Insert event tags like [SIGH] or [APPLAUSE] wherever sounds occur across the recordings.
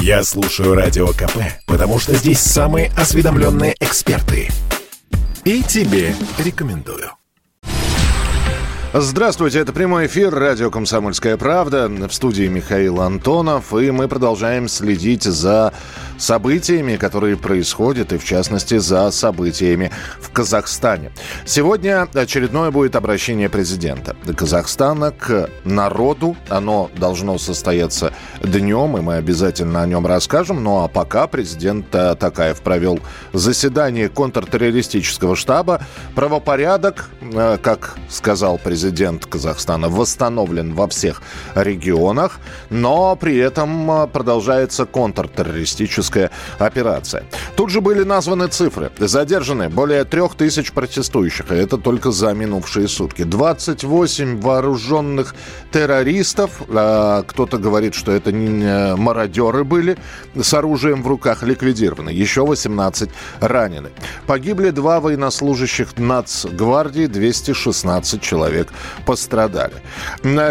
Я слушаю Радио КП, потому что здесь самые осведомленные эксперты. И тебе рекомендую. Здравствуйте, это прямой эфир радио «Комсомольская правда». В студии Михаил Антонов, и мы продолжаем следить за событиями, которые происходят, и в частности за событиями в Казахстане. Сегодня очередное будет обращение президента Казахстана к народу. Оно должно состояться днем, и мы обязательно о нем расскажем. Ну а пока президент Такаев провел заседание контртеррористического штаба. Правопорядок, э, как сказал президент, Казахстана восстановлен во всех регионах, но при этом а, продолжается контртеррористическая операция. Тут же были названы цифры. Задержаны более трех тысяч протестующих, это только за минувшие сутки. 28 вооруженных террористов, а, кто-то говорит, что это не мародеры были, с оружием в руках ликвидированы. Еще 18 ранены. Погибли два военнослужащих Нацгвардии, 216 человек человек пострадали.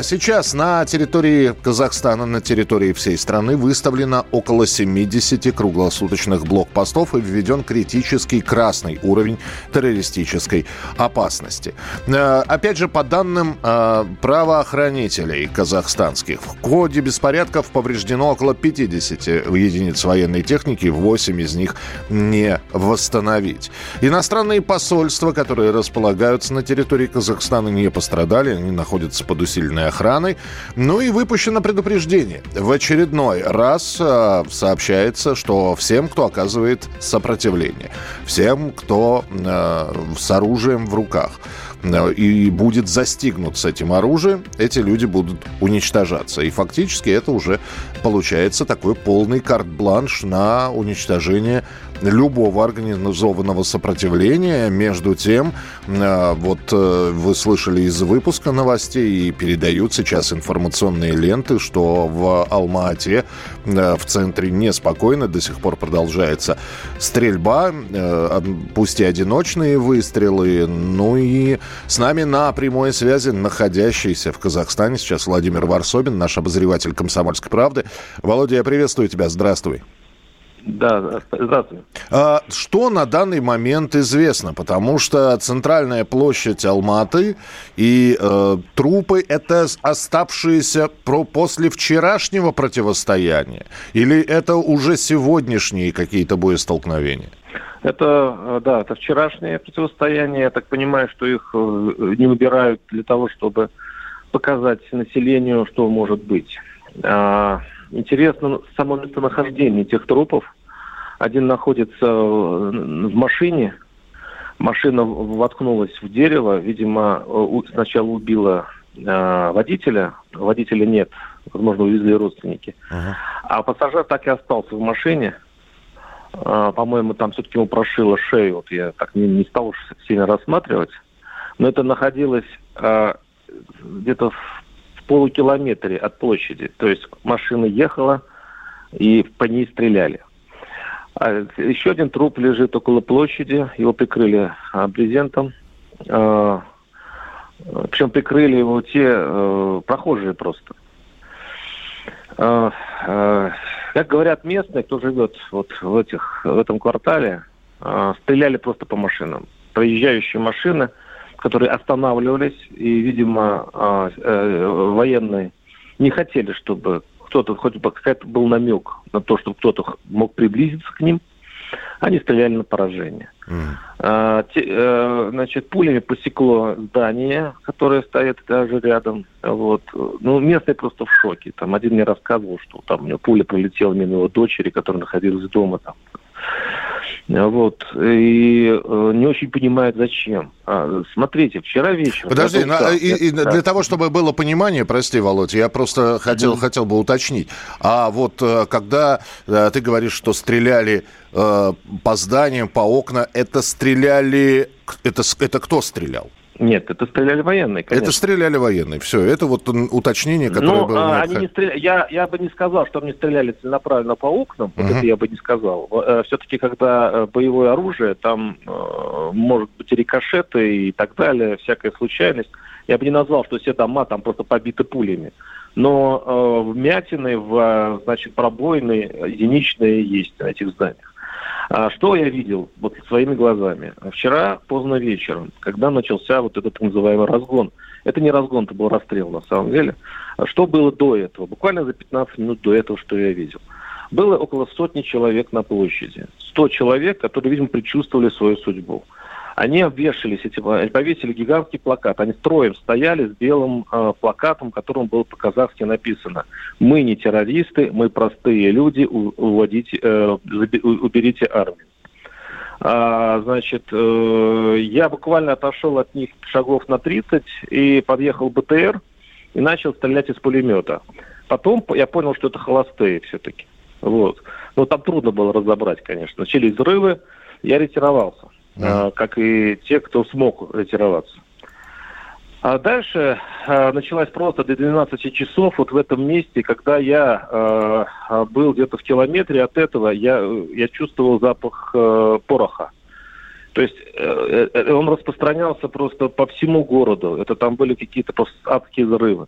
Сейчас на территории Казахстана, на территории всей страны выставлено около 70 круглосуточных блокпостов и введен критический красный уровень террористической опасности. Э, опять же, по данным э, правоохранителей казахстанских, в ходе беспорядков повреждено около 50 единиц военной техники, 8 из них не восстановить. Иностранные посольства, которые располагаются на территории Казахстана, не пострадали, они находятся под усиленной охраной. Ну и выпущено предупреждение. В очередной раз э, сообщается, что всем, кто оказывает сопротивление, всем, кто э, с оружием в руках, Э, и будет застигнут с этим оружием, эти люди будут уничтожаться. И фактически это уже получается такой полный карт-бланш на уничтожение любого организованного сопротивления. Между тем, э, вот э, вы слышали из выпуска новостей и передают сейчас информационные ленты, что в Алма-Ате в центре неспокойно, до сих пор продолжается стрельба, пусть и одиночные выстрелы, ну и с нами на прямой связи находящийся в Казахстане сейчас Владимир Варсобин, наш обозреватель «Комсомольской правды». Володя, я приветствую тебя. Здравствуй. Да, здравствуй. А, что на данный момент известно? Потому что центральная площадь Алматы и э, трупы это оставшиеся про после вчерашнего противостояния? Или это уже сегодняшние какие-то боестолкновения? Это, э, да, это вчерашнее противостояние. Я так понимаю, что их э, не выбирают для того, чтобы показать населению, что может быть. А, интересно само местонахождение этих трупов. Один находится в машине. Машина воткнулась в дерево. Видимо, сначала убила а, водителя. Водителя нет. Возможно, увезли родственники. Uh-huh. А пассажир так и остался в машине – по-моему, там все-таки ему прошило шею. Вот я так не, не стал уж сильно рассматривать. Но это находилось а, где-то в полукилометре от площади. То есть машина ехала, и по ней стреляли. А еще один труп лежит около площади. Его прикрыли а, брезентом. А, причем прикрыли его те а, прохожие просто. Как говорят местные, кто живет вот в, этих, в этом квартале, э, стреляли просто по машинам. Проезжающие машины, которые останавливались, и, видимо, э, э, военные не хотели, чтобы кто-то, хоть бы какой-то был намек на то, чтобы кто-то мог приблизиться к ним, они стреляли на поражение. Mm. А, те, а, значит, пулями посекло здание, которое стоит даже рядом. Вот. Ну, местные просто в шоке. Там один мне рассказывал, что там у него пуля пролетела мимо его дочери, которая находилась дома там. Вот. И э, не очень понимает, зачем. А, смотрите, вчера вечером... Подожди, на, и, и для того, чтобы было понимание, прости, Володь, я просто хотел, mm-hmm. хотел бы уточнить. А вот э, когда э, ты говоришь, что стреляли э, по зданиям, по окнам, это стреляли... Это, это кто стрелял? Нет, это стреляли военные, конечно. Это стреляли военные, все. Это вот уточнение, которое ну, было... А, они не стреляли, я, я бы не сказал, что они стреляли целенаправленно по окнам, uh-huh. вот это я бы не сказал. Э, Все-таки, когда э, боевое оружие, там э, может быть рикошеты и так далее, всякая случайность. Я бы не назвал, что все дома там просто побиты пулями. но э, вмятины, в, значит, пробоины единичные есть на этих зданиях. А что я видел вот своими глазами? Вчера поздно вечером, когда начался вот этот называемый разгон. Это не разгон, это был расстрел на самом деле. А что было до этого? Буквально за 15 минут до этого, что я видел. Было около сотни человек на площади. 100 человек, которые, видимо, предчувствовали свою судьбу. Они обвешались, эти, повесили гигантский плакат. Они строем стояли с белым э, плакатом, которым было по-казахски написано «Мы не террористы, мы простые люди, уводите, э, уберите армию». А, значит, э, я буквально отошел от них шагов на 30 и подъехал БТР и начал стрелять из пулемета. Потом я понял, что это холостые все-таки. Вот. Но там трудно было разобрать, конечно. Начались взрывы, я ретировался mm. как и те, кто смог ретироваться. А дальше э, началась просто до 12 часов вот в этом месте, когда я э, был где-то в километре от этого, я, я чувствовал запах э, пороха. То есть э, э, он распространялся просто по всему городу. Это там были какие-то просто адские взрывы.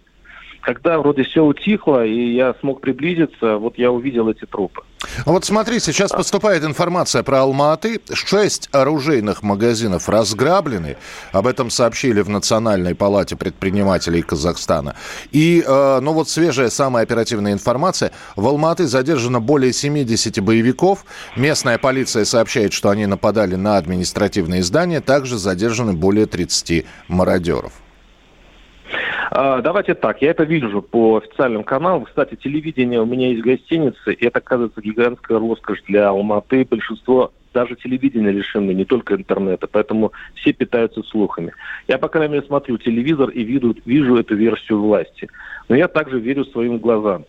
Когда вроде все утихло, и я смог приблизиться, вот я увидел эти трупы. А вот смотри, сейчас поступает информация про Алматы. Шесть оружейных магазинов разграблены. Об этом сообщили в Национальной палате предпринимателей Казахстана. И, э, ну вот свежая, самая оперативная информация. В Алматы задержано более 70 боевиков. Местная полиция сообщает, что они нападали на административные здания. Также задержаны более 30 мародеров. А, давайте так, я это вижу по официальным каналам. Кстати, телевидение у меня есть гостиницы, и это, оказывается, гигантская роскошь для Алматы. Большинство даже телевидения лишены, не только интернета, поэтому все питаются слухами. Я, по крайней мере, смотрю телевизор и вижу, вижу эту версию власти. Но я также верю своим глазам.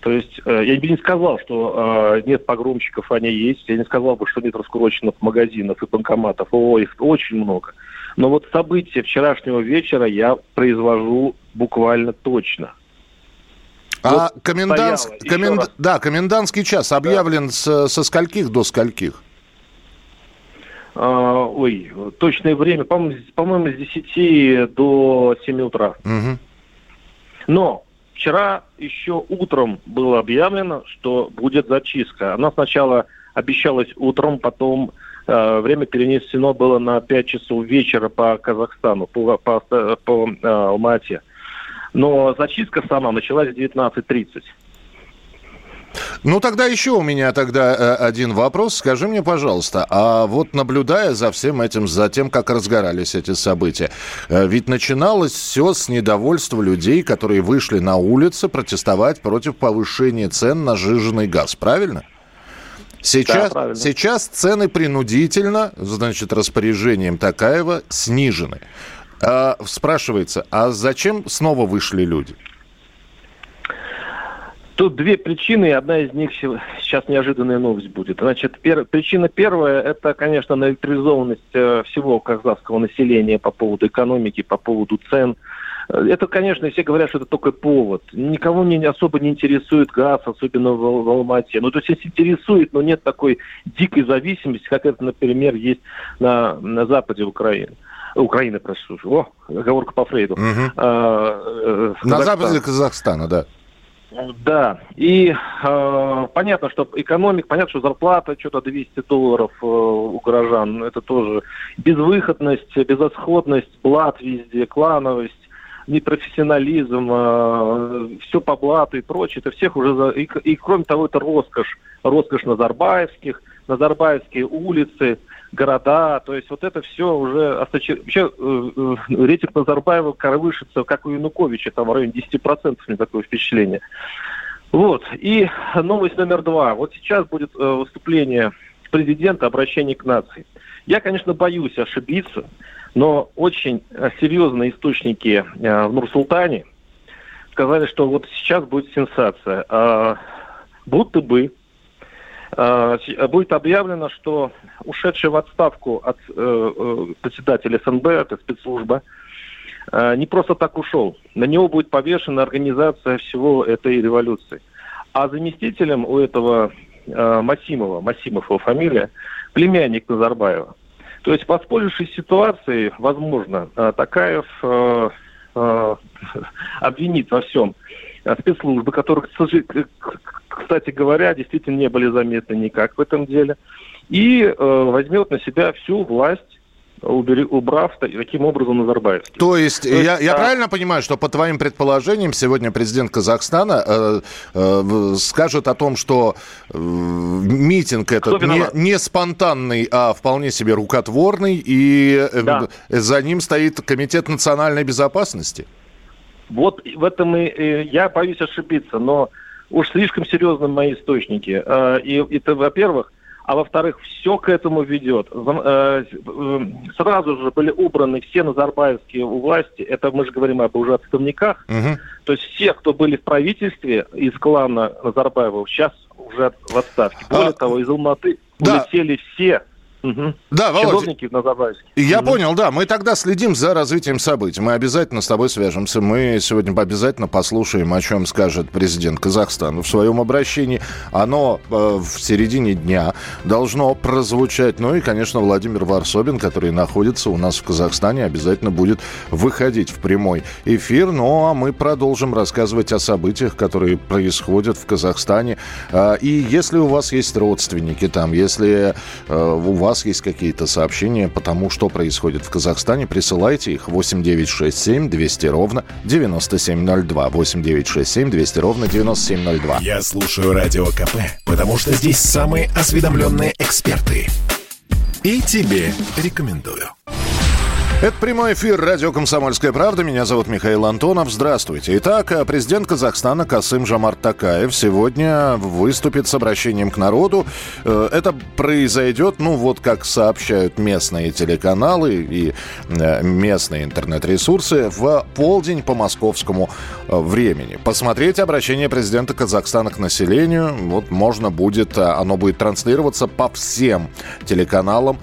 То есть э, я бы не сказал, что э, нет погромщиков, они есть. Я не сказал бы, что нет раскуроченных магазинов и банкоматов. О, их очень много. Но вот события вчерашнего вечера я произвожу буквально точно. А вот комендант, коменд... да, комендантский час объявлен да. с, со скольких до скольких? А, ой, точное время, по-моему, по-моему, с 10 до 7 утра. Угу. Но вчера еще утром было объявлено, что будет зачистка. Она сначала обещалась утром, потом время перенесено было на 5 часов вечера по Казахстану, по, по, по э, Алмате. Но зачистка сама началась в 19.30. Ну, тогда еще у меня тогда э, один вопрос. Скажи мне, пожалуйста, а вот наблюдая за всем этим, за тем, как разгорались эти события, э, ведь начиналось все с недовольства людей, которые вышли на улицы протестовать против повышения цен на жиженый газ, правильно? Сейчас, да, сейчас цены принудительно, значит, распоряжением Такаева снижены. А, спрашивается, а зачем снова вышли люди? Тут две причины, и одна из них сейчас неожиданная новость будет. Значит, пер, причина первая – это, конечно, наэлектризованность э, всего казахского населения по поводу экономики, по поводу цен – это, конечно, все говорят, что это только повод. Никого не особо не интересует газ, особенно в, в Алмате. Ну, то есть интересует, но нет такой дикой зависимости, как это, например, есть на, на западе Украины. Украины, прошу. О, оговорка по Фрейду. Угу. А, э, на западе Казахстана, да. Да, и э, понятно, что экономик, понятно, что зарплата что-то 200 долларов э, у горожан, это тоже безвыходность, безысходность, блат везде, клановость, непрофессионализм, э, все по блату и прочее, это всех уже... За... И, и кроме того, это роскошь. Роскошь Назарбаевских, Назарбаевские улицы, города. То есть вот это все уже... Вообще э, э, рейтинг Назарбаева коровышится, как у Януковича, там в районе 10%, мне такое впечатление. Вот. И новость номер два. Вот сейчас будет э, выступление президента, обращение к нации. Я, конечно, боюсь ошибиться, но очень э, серьезные источники э, в Нур-Султане сказали, что вот сейчас будет сенсация. А, будто бы а, будет объявлено, что ушедший в отставку от э, председателя СНБ, это спецслужба, не просто так ушел. На него будет повешена организация всего этой революции. А заместителем у этого Масимова, Масимов его фамилия, племянник Назарбаева. То есть, воспользовавшись ситуацией, возможно, э, Такаев э, э, [LAUGHS] обвинит во всем спецслужбы, которые, кстати говоря, действительно не были заметны никак в этом деле, и возьмет на себя всю власть убрав таким образом Назарбаевский. То есть, То есть я, я правильно понимаю, что по твоим предположениям сегодня президент Казахстана э, э, скажет о том, что э, митинг этот не, не спонтанный, а вполне себе рукотворный, и э, да. за ним стоит Комитет национальной безопасности? Вот в этом и, и я боюсь ошибиться, но уж слишком серьезны мои источники. Э, и это, во-первых, а во-вторых, все к этому ведет. Э, э, сразу же были убраны все назарбаевские власти, это мы же говорим об уже отставниках, угу. то есть все, кто были в правительстве из клана Назарбаева, сейчас уже в отставке. Более а... того, из Алматы да. улетели все Угу. Да, Володя. Я угу. понял, да. Мы тогда следим за развитием событий. Мы обязательно с тобой свяжемся. Мы сегодня обязательно послушаем, о чем скажет президент Казахстана в своем обращении. Оно э, в середине дня должно прозвучать. Ну и, конечно, Владимир Варсобин, который находится у нас в Казахстане, обязательно будет выходить в прямой эфир. Ну а мы продолжим рассказывать о событиях, которые происходят в Казахстане. Э, и если у вас есть родственники там, если э, у вас вас есть какие-то сообщения по тому, что происходит в Казахстане, присылайте их 8967 200 ровно 9702. 8967 200 ровно 9702. Я слушаю Радио КП, потому что здесь самые осведомленные эксперты. И тебе рекомендую. Это прямой эфир радио «Комсомольская правда». Меня зовут Михаил Антонов. Здравствуйте. Итак, президент Казахстана Касым Жамарт Такаев сегодня выступит с обращением к народу. Э, это произойдет, ну вот как сообщают местные телеканалы и э, местные интернет-ресурсы, в полдень по московскому э, времени. Посмотреть обращение президента Казахстана к населению вот можно будет, оно будет транслироваться по всем телеканалам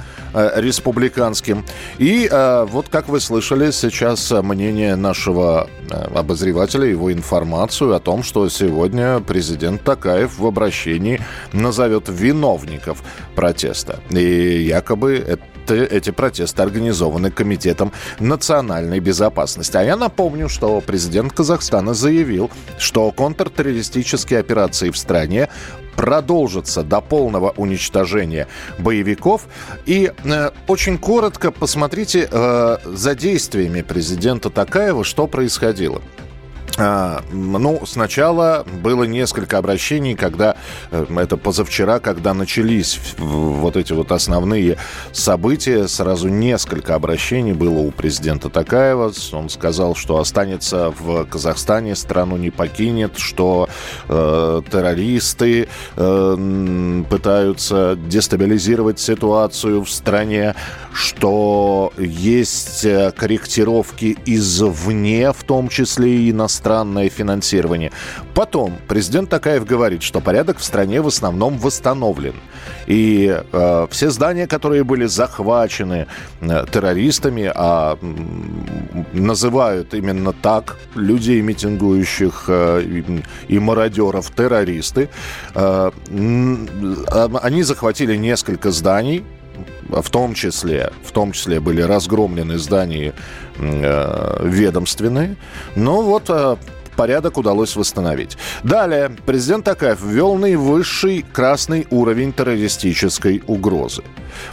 республиканским. И вот как вы слышали сейчас мнение нашего э, обозревателя, его информацию о том, что сегодня президент Такаев в обращении назовет виновников протеста. И якобы это эти протесты организованы Комитетом национальной безопасности. А я напомню, что президент Казахстана заявил, что контртеррористические операции в стране продолжится до полного уничтожения боевиков. И э, очень коротко посмотрите э, за действиями президента Такаева, что происходило. А, ну, сначала было несколько обращений, когда э, это позавчера, когда начались вот эти вот основные события, сразу несколько обращений было у президента Такаева. Он сказал, что останется в Казахстане, страну не покинет, что э, террористы э, пытаются дестабилизировать ситуацию в стране, что есть э, корректировки извне, в том числе и иностранные иностранное финансирование. Потом президент Такаев говорит, что порядок в стране в основном восстановлен. И э, все здания, которые были захвачены э, террористами, а э, называют именно так людей, митингующих э, и, мародеров террористы, э, э, они захватили несколько зданий, в том числе, в том числе были разгромлены здания ведомственные. Но вот э, порядок удалось восстановить. Далее, президент Такаев ввел наивысший красный уровень террористической угрозы.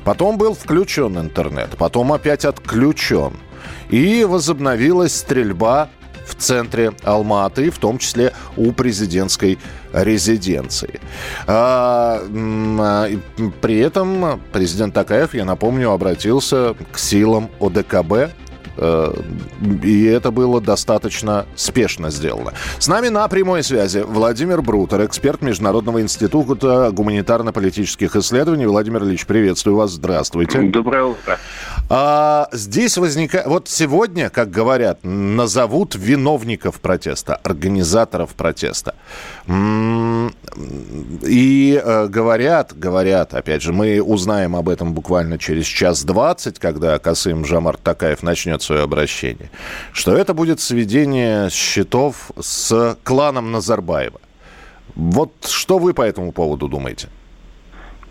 Потом был включен интернет, потом опять отключен. И возобновилась стрельба в центре Алматы, в том числе у президентской резиденции. А, а, при этом президент Такаев, я напомню, обратился к силам ОДКБ, э, и это было достаточно спешно сделано. С нами на прямой связи Владимир Брутер, эксперт Международного института гуманитарно-политических исследований. Владимир Ильич, приветствую вас. Здравствуйте. Доброе утро. А, здесь возникает... Вот сегодня, как говорят, назовут виновников протеста, организаторов протеста. И э, говорят, говорят, опять же, мы узнаем об этом буквально через час двадцать, когда Касым Жамар Такаев начнет свое обращение, что это будет сведение счетов с кланом Назарбаева. Вот что вы по этому поводу думаете?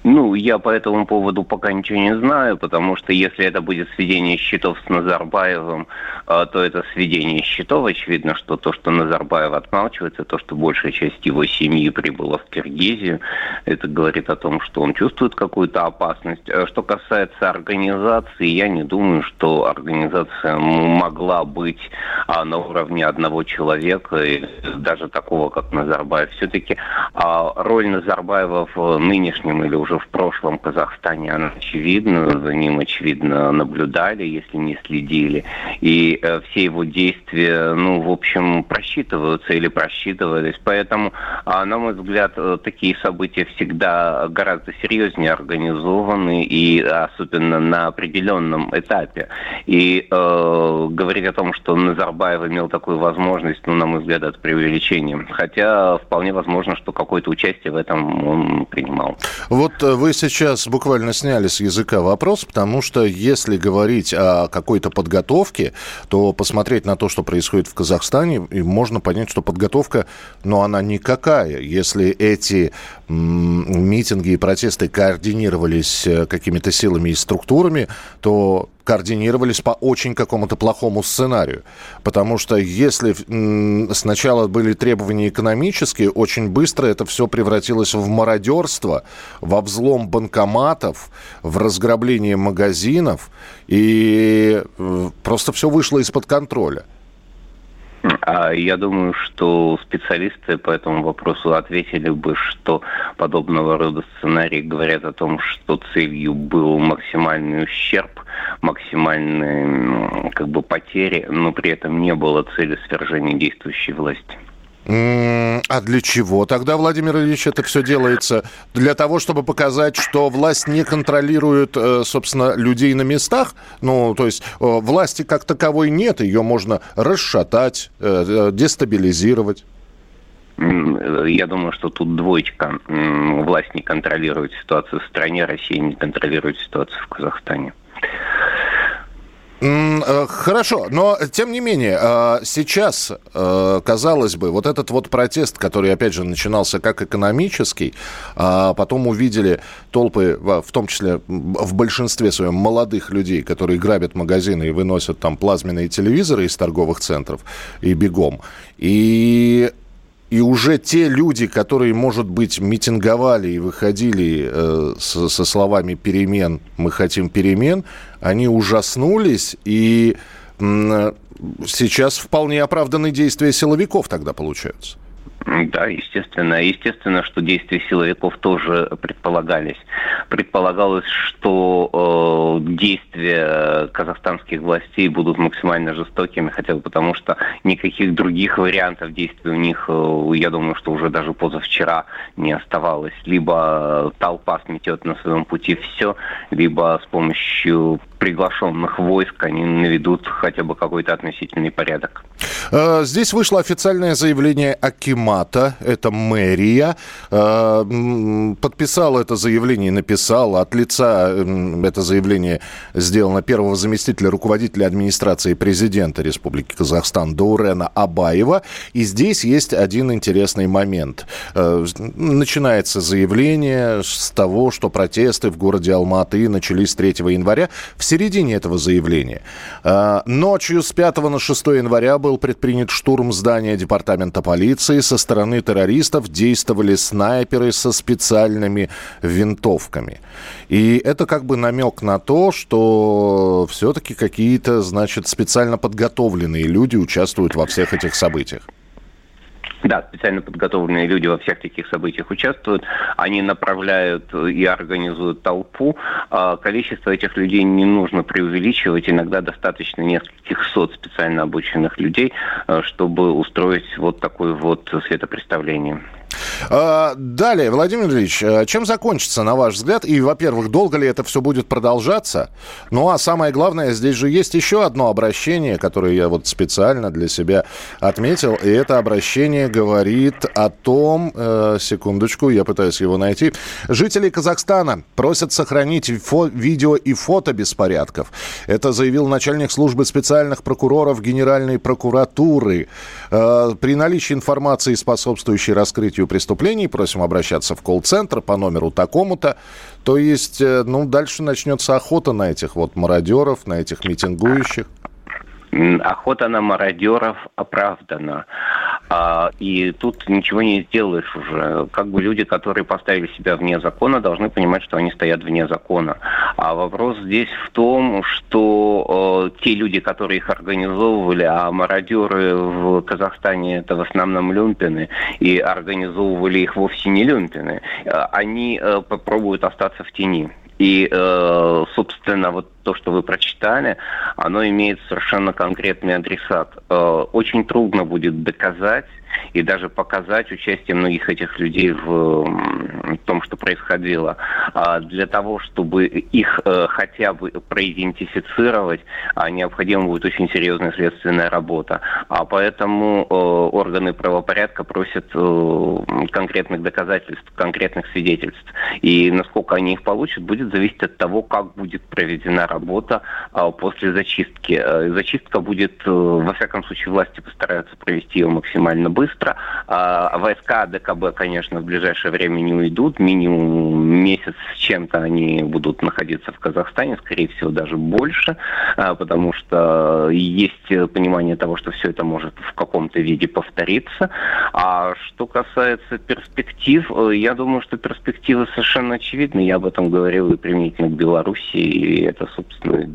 Ну, я по этому поводу пока ничего не знаю, потому что если это будет сведение счетов с Назарбаевым, а, то это сведение счетов. Очевидно, что то, что Назарбаев отмалчивается, то, что большая часть его семьи прибыла в Киргизию, это говорит о том, что он чувствует какую-то опасность. А что касается организации, я не думаю, что организация могла быть а, на уровне одного человека, даже такого, как Назарбаев. Все-таки роль Назарбаева в нынешнем или уже в прошлом Казахстане, она очевидна, за ним, очевидно, наблюдали, если не следили. И Э, все его действия, ну, в общем, просчитываются или просчитывались. Поэтому, а, на мой взгляд, э, такие события всегда гораздо серьезнее организованы и особенно на определенном этапе. И э, говорить о том, что Назарбаев имел такую возможность, ну, на мой взгляд, это преувеличение. Хотя вполне возможно, что какое-то участие в этом он принимал. Вот э, вы сейчас буквально сняли с языка вопрос, потому что если говорить о какой-то подготовке, то посмотреть на то, что происходит в Казахстане, и можно понять, что подготовка, но ну, она никакая. Если эти митинги и протесты координировались э, какими-то силами и структурами, то координировались по очень какому-то плохому сценарию. Потому что если сначала были требования экономические, очень быстро это все превратилось в мародерство, во взлом банкоматов, в разграбление магазинов, и э, просто все вышло из-под контроля. А я думаю, что специалисты по этому вопросу ответили бы, что подобного рода сценарии говорят о том, что целью был максимальный ущерб, максимальные как бы потери, но при этом не было цели свержения действующей власти. А для чего тогда, Владимир Ильич, это все делается? Для того, чтобы показать, что власть не контролирует, э, собственно, людей на местах? Ну, то есть э, власти как таковой нет, ее можно расшатать, э, дестабилизировать. Я думаю, что тут двоечка. Власть не контролирует ситуацию в стране, Россия не контролирует ситуацию в Казахстане. Э, хорошо, но тем не менее, э, сейчас, э, казалось бы, вот этот вот протест, который, опять же, начинался как экономический, а потом увидели толпы, в том числе в большинстве своем молодых людей, которые грабят магазины и выносят там плазменные телевизоры из торговых центров и бегом. И и уже те люди, которые, может быть, митинговали и выходили э, со, со словами перемен, мы хотим перемен, они ужаснулись, и э, сейчас вполне оправданы действия силовиков тогда получаются. Да, естественно. Естественно, что действия силовиков тоже предполагались. Предполагалось, что э, действия казахстанских властей будут максимально жестокими, хотя бы потому, что никаких других вариантов действий у них, э, я думаю, что уже даже позавчера не оставалось. Либо толпа сметет на своем пути все, либо с помощью приглашенных войск они наведут хотя бы какой-то относительный порядок. Э, здесь вышло официальное заявление Акимата, это мэрия. Э, подписал это заявление написал от лица это заявление сделано первого заместителя руководителя администрации президента Республики Казахстан Даурена Абаева. И здесь есть один интересный момент. Э, начинается заявление с того, что протесты в городе Алматы начались 3 января. В середине этого заявления. А, ночью с 5 на 6 января был предпринят штурм здания департамента полиции. Со стороны террористов действовали снайперы со специальными винтовками. И это как бы намек на то, что все-таки какие-то, значит, специально подготовленные люди участвуют во всех этих событиях. Да, специально подготовленные люди во всех таких событиях участвуют. Они направляют и организуют толпу. А количество этих людей не нужно преувеличивать. Иногда достаточно нескольких сот специально обученных людей, э, чтобы устроить вот такое вот светопредставление. А, далее, Владимир Ильич, э, чем закончится, на ваш взгляд? И, во-первых, долго ли это все будет продолжаться? Ну, а самое главное, здесь же есть еще одно обращение, которое я вот специально для себя отметил. И это обращение говорит о том, э, секундочку, я пытаюсь его найти. Жители Казахстана просят сохранить видео и фото беспорядков. Это заявил начальник службы специальных прокуроров Генеральной прокуратуры. Э, при наличии информации, способствующей раскрытию преступлений, просим обращаться в колл-центр по номеру такому-то. То есть, э, ну, дальше начнется охота на этих вот мародеров, на этих митингующих. Охота на мародеров оправдана. А, и тут ничего не сделаешь уже. Как бы люди, которые поставили себя вне закона, должны понимать, что они стоят вне закона. А вопрос здесь в том, что э, те люди, которые их организовывали, а мародеры в Казахстане это в основном люмпины, и организовывали их вовсе не люмпины, э, они э, попробуют остаться в тени. И, э, собственно, вот то, что вы прочитали, оно имеет совершенно конкретный адресат. Э, очень трудно будет доказать и даже показать участие многих этих людей в том, что происходило. А для того, чтобы их э, хотя бы проидентифицировать, а, необходима будет очень серьезная следственная работа. А поэтому органы правопорядка просят конкретных доказательств, конкретных свидетельств. И насколько они их получат, будет зависеть от того, как будет проведена работа а, после зачистки. Зачистка будет, во всяком случае, власти постараются провести ее максимально быстро быстро. А, войска ДКБ, конечно, в ближайшее время не уйдут. Минимум месяц с чем-то они будут находиться в Казахстане, скорее всего, даже больше, а, потому что есть понимание того, что все это может в каком-то виде повториться. А что касается перспектив, я думаю, что перспективы совершенно очевидны. Я об этом говорил и применительно к Беларуси, и это, собственно,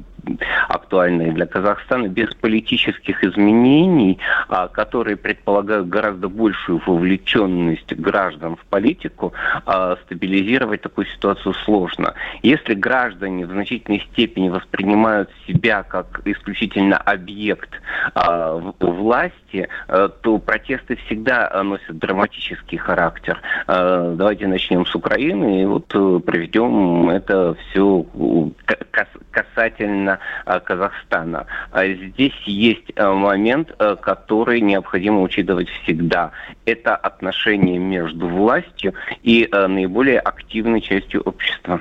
актуальные для Казахстана, без политических изменений, а, которые предполагают гораздо большую вовлеченность граждан в политику, а, стабилизировать такую ситуацию сложно. Если граждане в значительной степени воспринимают себя как исключительно объект власти, то протесты всегда носят драматический характер. Давайте начнем с Украины и вот э, проведем это все касательно Э, Казахстана. А здесь есть э, момент, э, который необходимо учитывать всегда. Это отношения между властью и наиболее активной частью общества.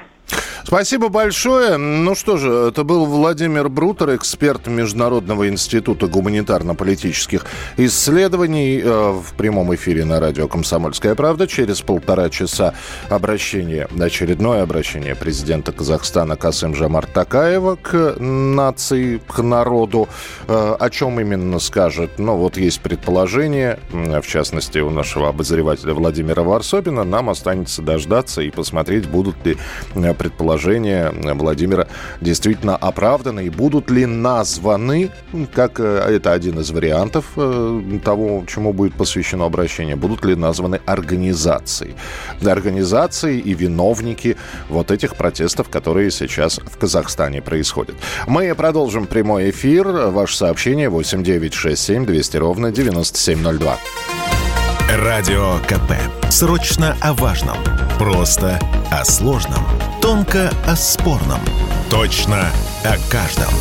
Спасибо большое. Ну что же, это был Владимир Брутер, эксперт Международного института гуманитарно-политических исследований э, в прямом эфире на радио «Комсомольская правда». Через полтора часа обращение, очередное обращение президента Казахстана Касым Жамар Такаева к нации, к народу. Э, о чем именно скажет? Ну вот есть предположение, в частности у нашего обозревателя Владимира Варсобина. Нам останется дождаться и посмотреть, будут ли э, предположения Владимира действительно оправданы и будут ли названы, как э, это один из вариантов э, того, чему будет посвящено обращение, будут ли названы организации. Организации и виновники вот этих протестов, которые сейчас в Казахстане происходят. Мы продолжим прямой эфир. Ваше сообщение 8967 200 ровно 9702. Радио КП. Срочно о важном. Просто о сложном. Тонко о спорном. Точно о каждом.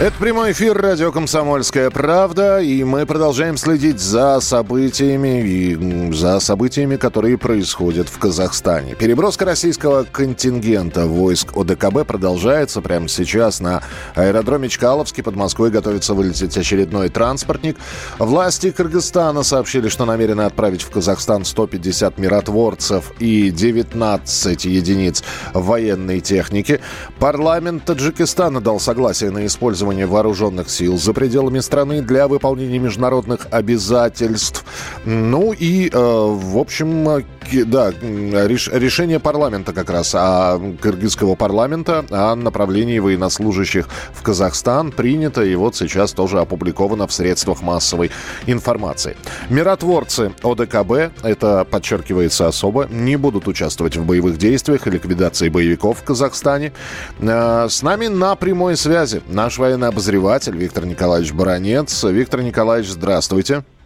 Это прямой эфир радио «Комсомольская правда», и мы продолжаем следить за событиями и за событиями, которые происходят в Казахстане. Переброска российского контингента войск ОДКБ продолжается прямо сейчас на аэродроме Чкаловский. Под Москвой готовится вылететь очередной транспортник. Власти Кыргызстана сообщили, что намерены отправить в Казахстан 150 миротворцев и 19 единиц военной техники. Парламент Таджикистана дал согласие на использование использования вооруженных сил за пределами страны для выполнения международных обязательств. Ну и, э, в общем, да, реш, решение парламента как раз, а кыргызского парламента о направлении военнослужащих в Казахстан принято и вот сейчас тоже опубликовано в средствах массовой информации. Миротворцы ОДКБ, это подчеркивается особо, не будут участвовать в боевых действиях и ликвидации боевиков в Казахстане. Э, с нами на прямой связи наш военный обозреватель Виктор Николаевич Баранец. Виктор Николаевич, здравствуйте. Здравствуйте,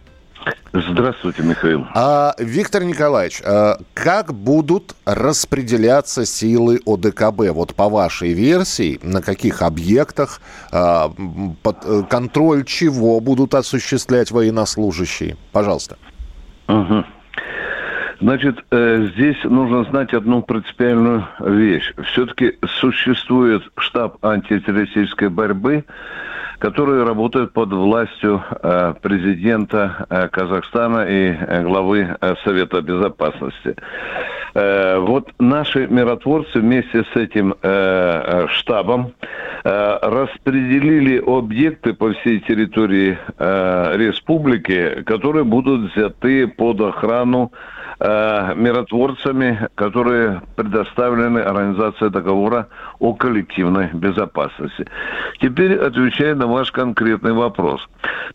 Михаил. А, Виктор Николаевич, а, как будут распределяться силы ОДКБ? Вот по вашей версии, на каких объектах, а, под э, контроль чего будут осуществлять военнослужащие? Пожалуйста. Угу. Значит, э, здесь нужно знать одну принципиальную вещь. Все-таки существует штаб антитеррористической борьбы, которые работают под властью э, президента э, Казахстана и главы Совета Безопасности. Вот наши миротворцы вместе с этим штабом распределили объекты по всей территории республики, которые будут взяты под охрану э, миротворцами, которые предоставлены Организацией договора о коллективной безопасности. Теперь отвечая на ваш конкретный вопрос.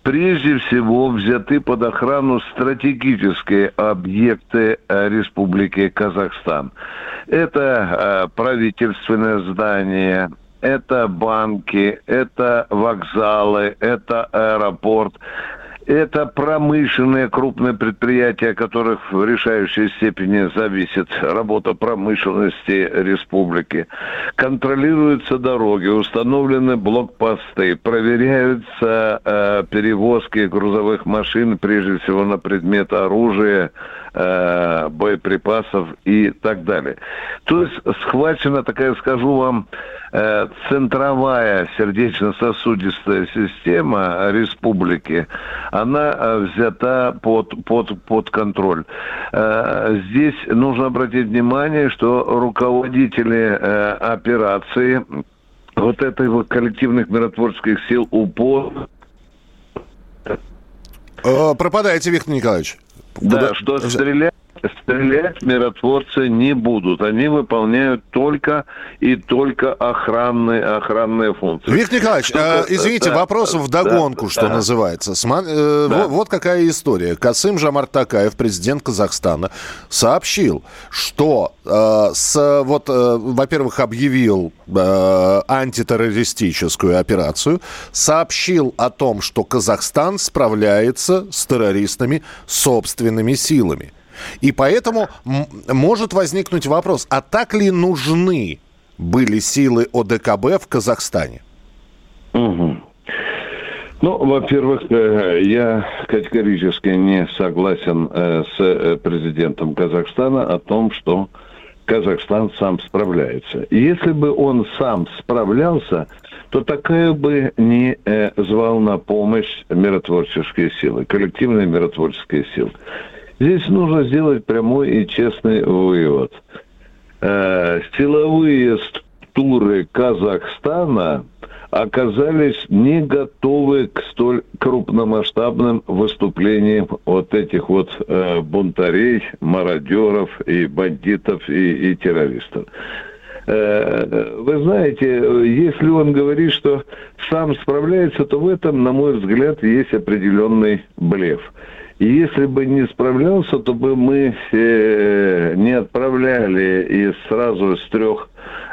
Прежде всего взяты под охрану стратегические объекты э, Республики Казахстан. Это э, правительственное здание, это банки, это вокзалы, это аэропорт, это промышленные крупные предприятия, которых в решающей степени зависит работа промышленности республики. Контролируются дороги, установлены блокпосты, проверяются э, перевозки грузовых машин, прежде всего на предмет оружия, э, боеприпасов и так далее. То есть схвачена такая, скажу вам, э, центровая сердечно-сосудистая система республики, она э, взята под, под, под контроль. Э, здесь нужно обратить внимание, что руководители операции вот этой вот коллективных миротворческих сил УПО Пропадаете, Виктор Николаевич. Да, Куда... что стрелять стрелять миротворцы не будут. Они выполняют только и только охранные, охранные функции. Виктор Николаевич, э, извините, да, вопрос в догонку, да, что да. называется. Сма... Э, да. вот, вот какая история. Касым Жамартакаев, президент Казахстана, сообщил, что э, с, вот, э, во-первых, объявил э, антитеррористическую операцию, сообщил о том, что Казахстан справляется с террористами собственными силами. И поэтому может возникнуть вопрос, а так ли нужны были силы ОДКБ в Казахстане? Угу. Ну, во-первых, э, я категорически не согласен э, с э, президентом Казахстана о том, что Казахстан сам справляется. Если бы он сам справлялся, то такая бы не звал на помощь миротворческие силы, коллективные миротворческие силы. Здесь нужно сделать прямой и честный вывод. Э, силовые структуры Казахстана оказались не готовы к столь крупномасштабным выступлениям вот этих вот э, бунтарей, мародеров и бандитов и, и террористов. Э, вы знаете, если он говорит, что сам справляется, то в этом, на мой взгляд, есть определенный блеф. И если бы не справлялся, то бы мы э, не отправляли из сразу с трех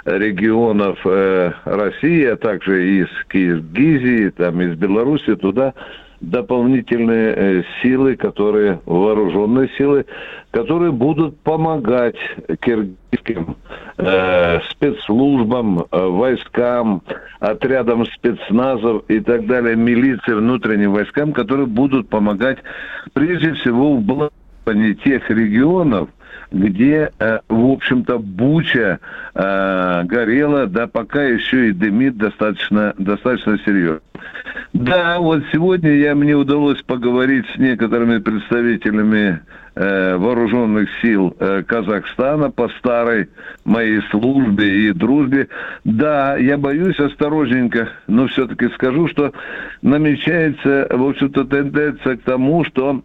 регионов э, России, а также из Киргизии, там, из Беларуси туда дополнительные э, силы, которые, вооруженные силы, которые будут помогать киргизским э, спецслужбам, э, войскам, отрядам спецназов и так далее, милиции, внутренним войскам, которые будут помогать прежде всего в блокировании тех регионов, где, э, в общем-то, Буча э, горела, да пока еще и дымит достаточно, достаточно серьезно. Да, вот сегодня я, мне удалось поговорить с некоторыми представителями э, вооруженных сил э, Казахстана по старой моей службе и дружбе. Да, я боюсь осторожненько, но все-таки скажу, что намечается, в общем-то, тенденция к тому, что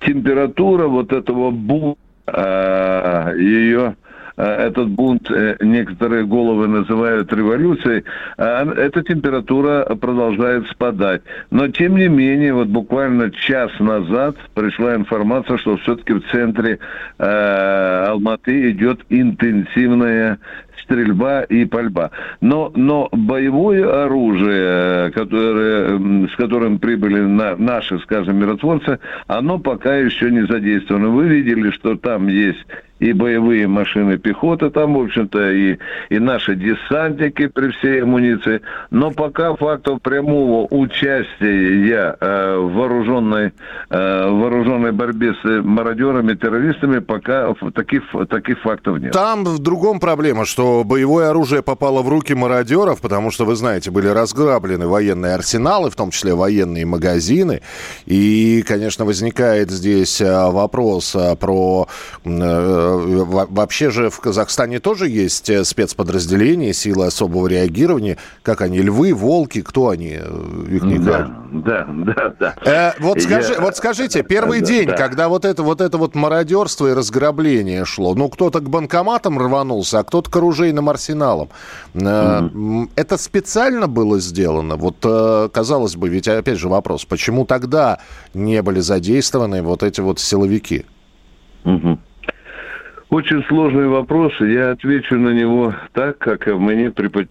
температура вот этого бума э, ее э, этот бунт э, некоторые головы называют революцией, а эта температура продолжает спадать. Но, тем не менее, вот буквально час назад пришла информация, что все-таки в центре Алматы идет интенсивная стрельба и пальба. Но, но боевое оружие, которое, с которым прибыли на, наши, скажем, миротворцы, оно пока еще не задействовано. Вы видели, что там есть и боевые машины пехоты там, в общем-то, и, и наши десантники при всей амуниции. Но пока фактов прямого участия э, в вооруженной, э, вооруженной борьбе с мародерами, террористами, пока таких, таких фактов нет. Там в другом проблема, что боевое оружие попало в руки мародеров, потому что, вы знаете, были разграблены военные арсеналы, в том числе военные магазины. И, конечно, возникает здесь э, вопрос э, про э, вообще же в Казахстане тоже есть э, спецподразделения, силы особого реагирования. Как они? Львы, волки? Кто они? Виктор да, да, да, да. Э, вот, скажи, Я... вот скажите, первый да, день, да. когда вот это, вот это вот мародерство и разграбление шло, ну, кто-то к банкоматам рванулся, а кто-то к оружейным арсеналам. Mm-hmm. Это специально было сделано? Вот, э, казалось бы, ведь опять же вопрос, почему тогда не были задействованы вот эти вот силовики? Угу. Очень сложный вопрос, я отвечу на него так, как мне препод...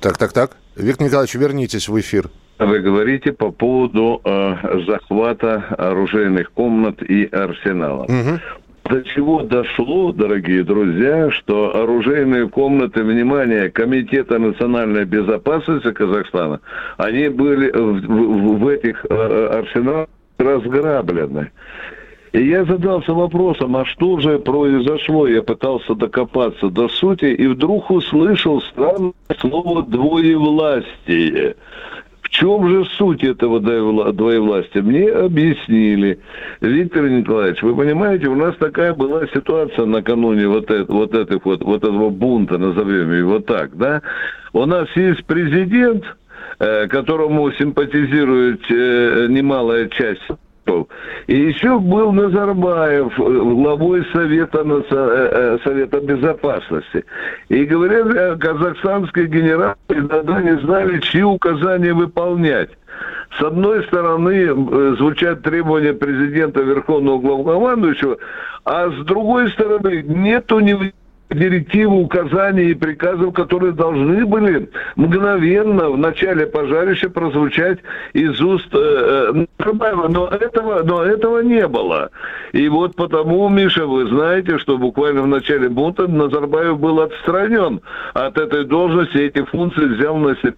Так, так, так. Виктор Николаевич, вернитесь в эфир. Вы говорите по поводу э, захвата оружейных комнат и арсеналов. Угу. До чего дошло, дорогие друзья, что оружейные комнаты, внимание, Комитета национальной безопасности Казахстана, они были в, в, в этих э, арсеналах разграблены. И я задался вопросом, а что же произошло? Я пытался докопаться до сути, и вдруг услышал странное слово «двоевластие». Чем же суть этого двоевластия? Мне объяснили. Виктор Николаевич, вы понимаете, у нас такая была ситуация накануне вот, это, вот, этих вот, вот этого бунта, назовем его так, да? У нас есть президент, э, которому симпатизирует э, немалая часть и еще был Назарбаев, э, главой Совета, э, э, Совета Безопасности. И говорят, казахстанские генералы иногда не знали, чьи указания выполнять. С одной стороны, звучат требования президента Верховного Главнокомандующего, а с другой стороны, нету ни директивы, указания и приказов, которые должны были мгновенно в начале пожарища прозвучать из уст э, э, но этого, но этого не было. И вот потому, Миша, вы знаете, что буквально в начале бунта Назарбаев был отстранен от этой должности, эти функции взял на себя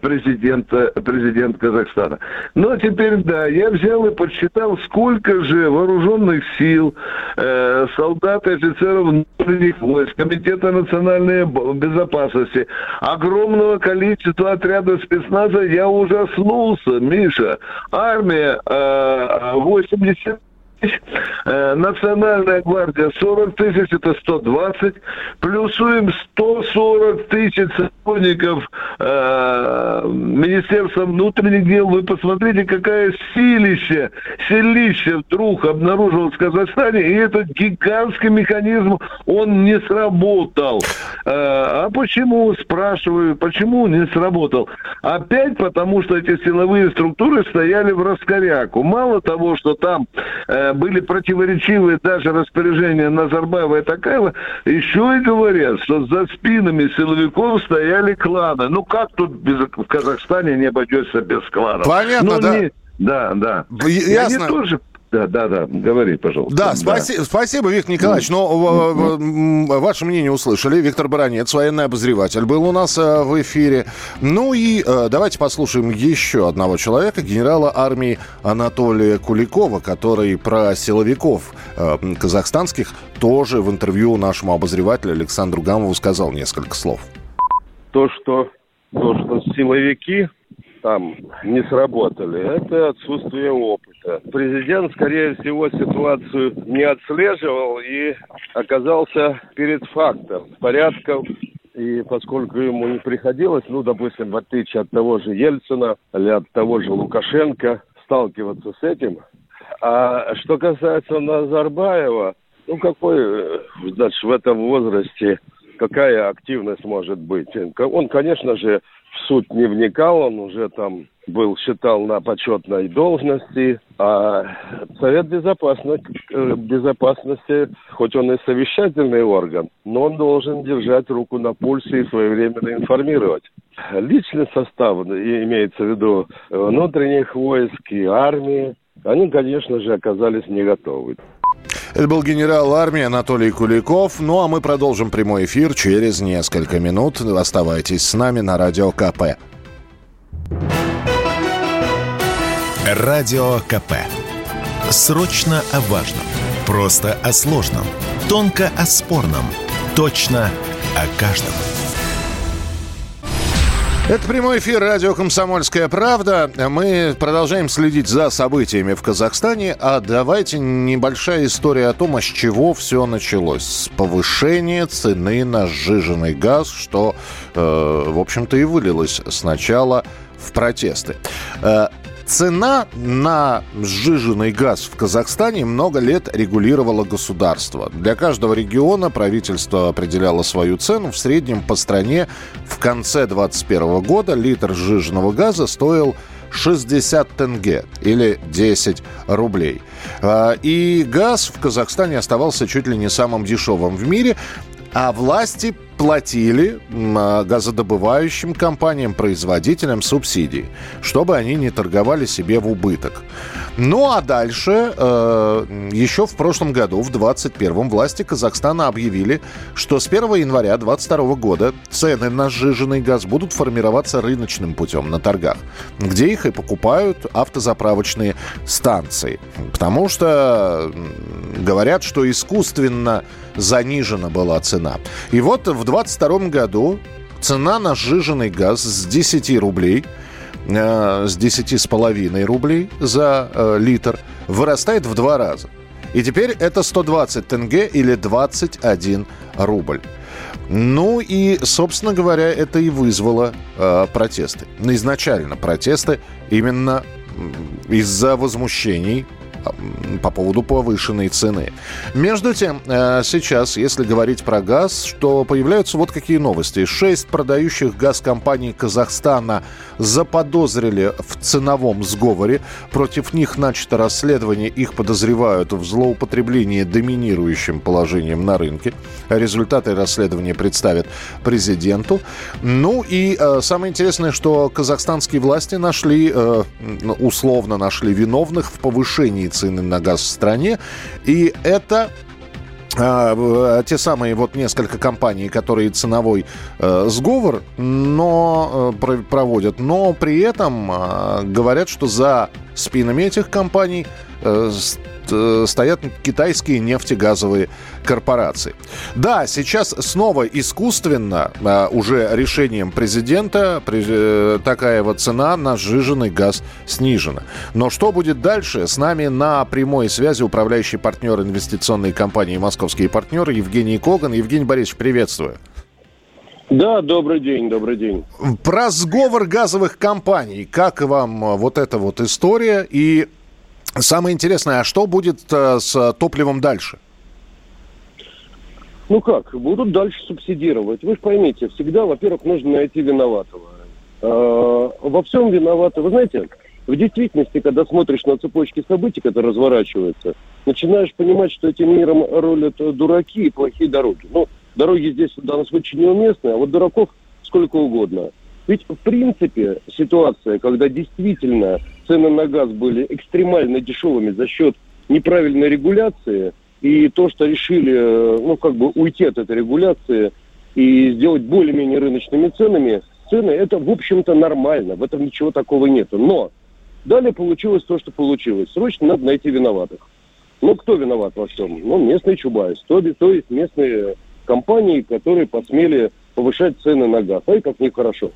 президента, президент Казахстана. Но ну, а теперь, да, я взял и подсчитал, сколько же вооруженных сил, э, солдат и офицеров внутренних войск, Комитета национальной безопасности, огромного количества отрядов спецназа, я ужаснулся, Миша. Армия э, 80 тысяч, э, Национальная гвардия 40 тысяч, это 120, плюсуем 140 тысяч сотрудников э, Министерства внутренних дел. Вы посмотрите, какая силище, силище вдруг обнаружилось в Казахстане, и этот гигантский механизм, он не сработал. Э, а почему, спрашиваю, почему не сработал? Опять потому, что эти силовые структуры стояли в раскоряку. Мало того, что там э, были противоречивые даже распоряжения Назарбаева и Такаева, еще и говорят, что за спинами силовиков стояли кланы. Ну как тут без, в Казахстане не обойдется без кланов? Понятно, ну, да. Не, да, да. Ясно. они тоже да, да, да, говори, пожалуйста. Да, спаси, да. спасибо, Виктор Николаевич. Но mm-hmm. ваше мнение услышали. Виктор Баранец, военный обозреватель, был у нас э, в эфире. Ну и э, давайте послушаем еще одного человека, генерала армии Анатолия Куликова, который про силовиков э, казахстанских тоже в интервью нашему обозревателю Александру Гамову сказал несколько слов. То, что, то, что силовики там не сработали, это отсутствие опыта. Президент, скорее всего, ситуацию не отслеживал и оказался перед фактом порядков и поскольку ему не приходилось, ну, допустим, в отличие от того же Ельцина или от того же Лукашенко, сталкиваться с этим. А что касается Назарбаева, ну, какой, значит, в этом возрасте, какая активность может быть? Он, конечно же, суть не вникал, он уже там был, считал на почетной должности, а Совет безопасности, э, безопасности, хоть он и совещательный орган, но он должен держать руку на пульсе и своевременно информировать. Личный состав, имеется в виду внутренних войск и армии, они, конечно же, оказались не готовы. Это был генерал армии Анатолий Куликов. Ну, а мы продолжим прямой эфир через несколько минут. Оставайтесь с нами на Радио КП. Радио КП. Срочно о важном. Просто о сложном. Тонко о спорном. Точно о каждом. Это прямой эфир радио «Комсомольская правда». Мы продолжаем следить за событиями в Казахстане. А давайте небольшая история о том, а с чего все началось. С повышения цены на сжиженный газ, что, э, в общем-то, и вылилось сначала в протесты. Цена на сжиженный газ в Казахстане много лет регулировало государство. Для каждого региона правительство определяло свою цену. В среднем по стране в конце 2021 года литр сжиженного газа стоил 60 тенге или 10 рублей. А, и газ в Казахстане оставался чуть ли не самым дешевым в мире. А власти платили а, газодобывающим компаниям, производителям субсидии, чтобы они не торговали себе в убыток. Ну а дальше, э, еще в прошлом году, в 2021 власти Казахстана объявили, что с 1 января 2022 года цены на сжиженный газ будут формироваться рыночным путем на торгах, где их и покупают автозаправочные станции. Потому что говорят, что искусственно занижена была цена. И вот в 2022 году цена на сжиженный газ с 10 рублей э, с 10,5 рублей за э, литр вырастает в два раза. И теперь это 120 тенге или 21 рубль. Ну и, собственно говоря, это и вызвало э, протесты. Изначально протесты именно из-за возмущений по поводу повышенной цены. Между тем, э, сейчас, если говорить про газ, что появляются вот какие новости. Шесть продающих газ компаний Казахстана заподозрили в ценовом сговоре. Против них начато расследование. Их подозревают в злоупотреблении доминирующим положением на рынке. Результаты расследования представят президенту. Ну и э, самое интересное, что казахстанские власти нашли, э, условно нашли виновных в повышении цены на газ в стране. И это а, те самые вот несколько компаний, которые ценовой э, сговор но, э, проводят, но при этом э, говорят, что за спинами этих компаний э, Э, стоят китайские нефтегазовые корпорации. Да, сейчас снова искусственно, э, уже решением президента, э, такая вот цена на сжиженный газ снижена. Но что будет дальше? С нами на прямой связи управляющий партнер инвестиционной компании «Московские партнеры» Евгений Коган. Евгений Борисович, приветствую. Да, добрый день, добрый день. Про сговор газовых компаний. Как вам вот эта вот история? И Самое интересное, а что будет э, с топливом дальше? Ну как, будут дальше субсидировать. Вы же поймите, всегда, во-первых, нужно найти виноватого. Э, во всем виноваты. Вы знаете, в действительности, когда смотришь на цепочки событий, которые разворачиваются, начинаешь понимать, что этим миром рулят дураки и плохие дороги. Ну, дороги здесь в данном случае неуместны, а вот дураков сколько угодно. Ведь, в принципе, ситуация, когда действительно цены на газ были экстремально дешевыми за счет неправильной регуляции, и то, что решили, э, ну, как бы уйти от этой регуляции и сделать более-менее рыночными ценами, цены, это, в общем-то, нормально, в этом ничего такого нет. Но далее получилось то, что получилось. Срочно надо найти виноватых. Ну, кто виноват во всем? Ну, местный Чубайс, то, то есть местные компании, которые посмели повышать цены на газ. Ай, как нехорошо.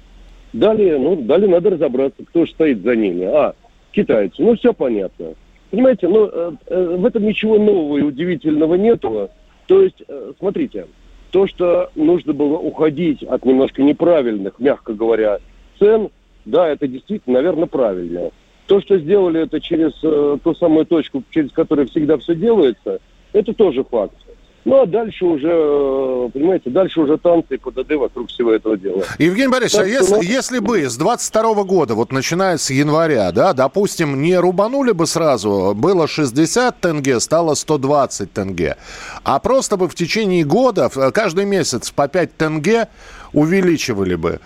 Далее, ну, далее надо разобраться, кто же стоит за ними. А, китайцы. Ну, все понятно. Понимаете, ну, э, э, в этом ничего нового и удивительного нету. То есть, э, смотрите, то, что нужно было уходить от немножко неправильных, мягко говоря, цен, да, это действительно, наверное, правильно. То, что сделали это через э, ту самую точку, через которую всегда все делается, это тоже факт. Ну, а дальше уже, э, понимаете, дальше уже танцы и ПДД вокруг всего этого дела. Евгений Борисович, так, а если, ну... если бы с 22 года, вот начиная с января, да, допустим, не рубанули бы сразу, было 60 тенге, стало 120 тенге, а просто бы в течение года, каждый месяц по 5 тенге увеличивали бы,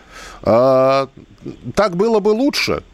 э, так было бы лучше?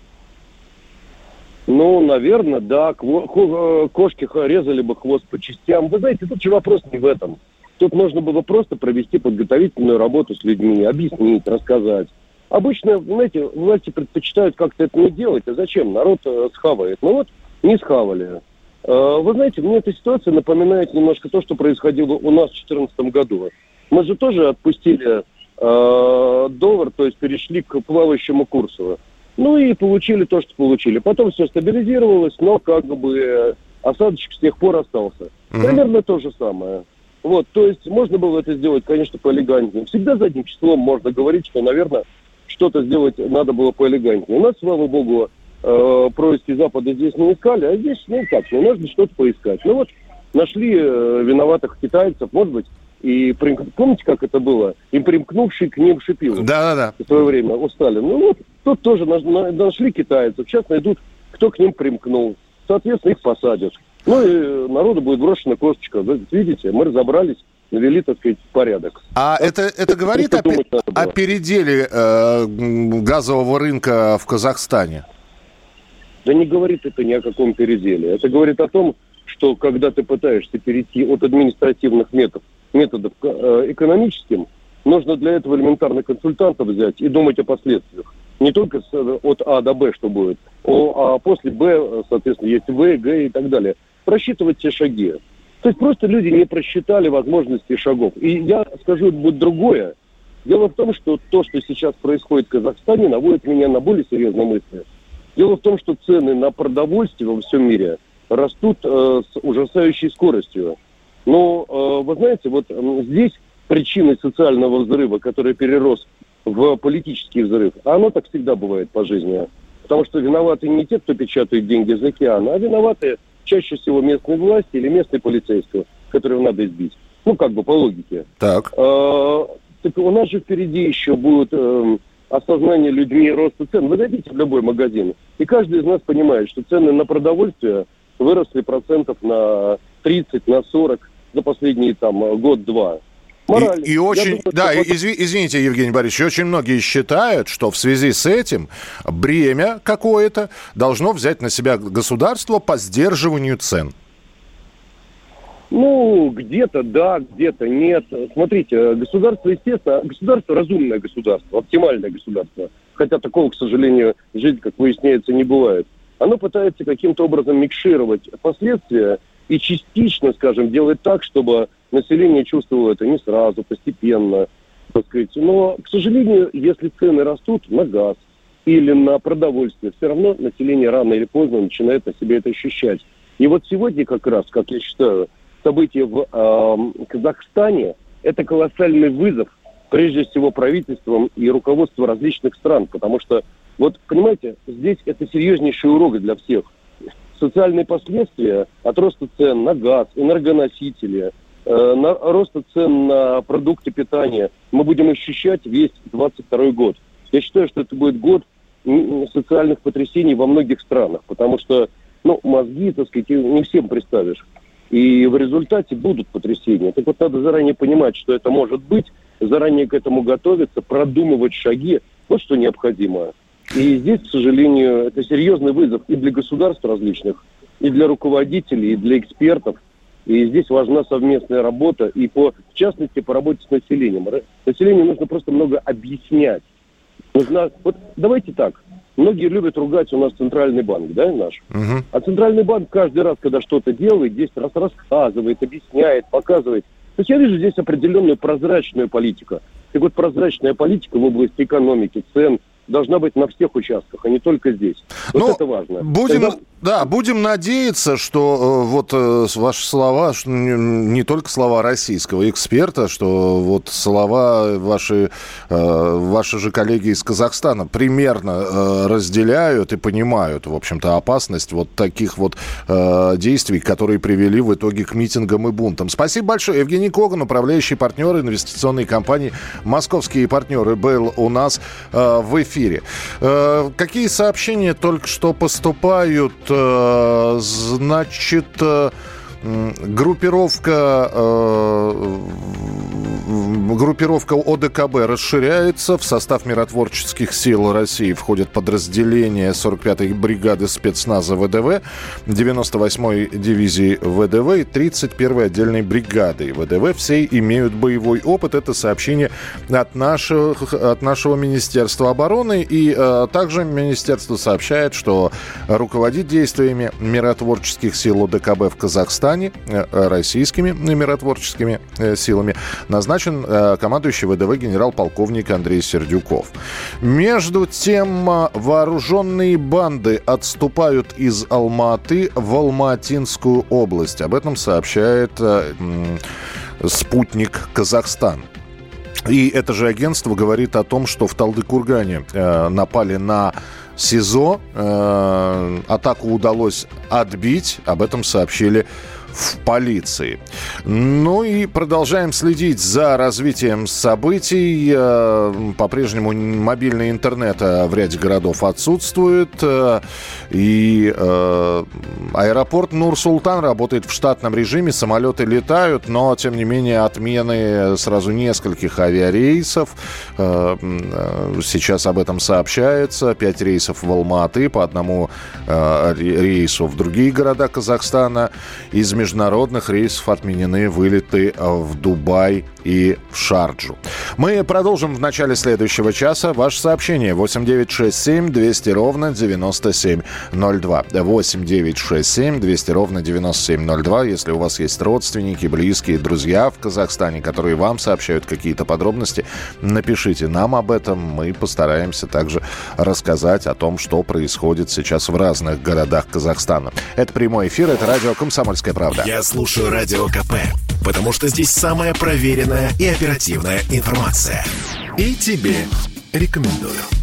Ну, наверное, да. Э, кошки резали бы хвост по частям. Вы знаете, тут же вопрос не в этом. Тут нужно было просто провести подготовительную работу с людьми, объяснить, рассказать. Обычно, знаете, власти предпочитают как-то это не делать. А зачем? Народ э, схавает. Ну вот, не схавали. Э, вы знаете, мне эта ситуация напоминает немножко то, что происходило у нас в 2014 году. Мы же тоже отпустили э, доллар, то есть перешли к плавающему курсу. Ну и получили то, что получили. Потом все стабилизировалось, но как бы осадочек с тех пор остался. Mm-hmm. Примерно то же самое. Вот, то есть можно было это сделать, конечно, поэлегантнее. Всегда задним числом можно говорить, что, наверное, что-то сделать надо было поэлегантнее. У нас, слава богу, э, происки Запада здесь не искали, а здесь, ну как, ну, можно что-то поискать. Ну вот, нашли э, виноватых китайцев, может быть, и помните, как это было? Им примкнувший к ним Шипилов. Да-да-да. В свое время у Сталина. Ну вот, тут тоже нашли китайцев, сейчас найдут, кто к ним примкнул. Соответственно, их посадят. Ну и народу будет брошена косточка. Видите, мы разобрались навели, так сказать, порядок. А это, это говорит о, о переделе э, газового рынка в Казахстане? Да не говорит это ни о каком переделе. Это говорит о том, что когда ты пытаешься перейти от административных методов, методов к э, экономическим, нужно для этого элементарно консультантов взять и думать о последствиях. Не только от А до Б, что будет, а после Б, соответственно, есть В, Г и так далее. Просчитывать все шаги. То есть просто люди не просчитали возможности шагов. И я скажу будет другое. Дело в том, что то, что сейчас происходит в Казахстане, наводит меня на более серьезные мысли. Дело в том, что цены на продовольствие во всем мире растут э, с ужасающей скоростью. Но, э, вы знаете, вот э, здесь причиной социального взрыва, который перерос в политический взрыв, а оно так всегда бывает по жизни. Потому что виноваты не те, кто печатает деньги из океана, а виноваты чаще всего местной власти или местной полицейского, которого надо избить. Ну, как бы по логике. Так. А, так у нас же впереди еще будет э, осознание людьми роста цен. Вы зайдите в любой магазин, и каждый из нас понимает, что цены на продовольствие выросли процентов на 30, на 40 за последние там год-два. Морально. И, и очень, думаю, да, что... изв, извините, Евгений Борисович, очень многие считают, что в связи с этим бремя какое-то должно взять на себя государство по сдерживанию цен. Ну, где-то да, где-то нет. Смотрите, государство, естественно, государство разумное государство, оптимальное государство. Хотя такого, к сожалению, жизнь, как выясняется, не бывает. Оно пытается каким-то образом микшировать последствия и частично, скажем, делать так, чтобы население чувствовало это не сразу, постепенно, так сказать. Но, к сожалению, если цены растут на газ или на продовольствие, все равно население рано или поздно начинает на себе это ощущать. И вот сегодня как раз, как я считаю, события в э, Казахстане – это колоссальный вызов, прежде всего, правительством и руководству различных стран, потому что, вот, понимаете, здесь это серьезнейший урок для всех. Социальные последствия от роста цен на газ, энергоносители – Э, на роста цен на продукты питания мы будем ощущать весь 22 год. Я считаю, что это будет год социальных потрясений во многих странах, потому что ну, мозги, так сказать, не всем представишь. И в результате будут потрясения. Так вот, надо заранее понимать, что это может быть, заранее к этому готовиться, продумывать шаги. Вот что необходимо. И здесь, к сожалению, это серьезный вызов и для государств различных, и для руководителей, и для экспертов – и здесь важна совместная работа, и по, в частности по работе с населением. Населению нужно просто много объяснять. Нужно, вот давайте так, многие любят ругать у нас центральный банк, да, наш. Угу. А центральный банк каждый раз, когда что-то делает, здесь раз рассказывает, объясняет, показывает. То есть я вижу здесь определенную прозрачную политику. Так вот, прозрачная политика в области экономики, цен, должна быть на всех участках, а не только здесь. Вот ну, это важно. Будем, Тогда... Да, будем надеяться, что э, вот э, ваши слова, что не, только слова российского эксперта, что вот слова ваши, э, ваши же коллеги из Казахстана примерно разделяют и понимают, в общем-то, опасность вот таких вот действий, которые привели в итоге к митингам и бунтам. Спасибо большое. Евгений Коган, управляющий партнер инвестиционной компании «Московские партнеры» был у нас в эфире. Какие сообщения только что поступают значит, э, группировка э, группировка ОДКБ расширяется. В состав миротворческих сил России входят подразделения 45-й бригады спецназа ВДВ, 98-й дивизии ВДВ и 31-й отдельной бригады ВДВ. Все имеют боевой опыт. Это сообщение от нашего, от нашего Министерства обороны. И э, также Министерство сообщает, что руководит действиями миротворческих сил ОДКБ в Казахстане э, российскими миротворческими э, силами назначен э, командующий ВДВ генерал-полковник Андрей Сердюков. Между тем, э, вооруженные банды отступают из Алматы в Алматинскую область. Об этом сообщает э, спутник Казахстан. И это же агентство говорит о том, что в Талдыкургане э, напали на СИЗО. Э, атаку удалось отбить. Об этом сообщили в полиции. Ну и продолжаем следить за развитием событий. Э, по-прежнему мобильный интернет э, в ряде городов отсутствует. Э, и аэропорт Нур-Султан работает в штатном режиме. Самолеты летают, но, тем не менее, отмены сразу нескольких авиарейсов. Сейчас об этом сообщается. Пять рейсов в Алматы, по одному рейсу в другие города Казахстана. Из международных рейсов отменены вылеты в Дубай и в Шарджу. Мы продолжим в начале следующего часа. Ваше сообщение 8967 200 ровно 9702. 8967 200 ровно 9702. Если у вас есть родственники, близкие, друзья в Казахстане, которые вам сообщают какие-то подробности, напишите нам об этом. Мы постараемся также рассказать о том, что происходит сейчас в разных городах Казахстана. Это прямой эфир, это радио «Комсомольская правда». Я слушаю Радио КП, потому что здесь самая проверенная и оперативная информация. И тебе рекомендую.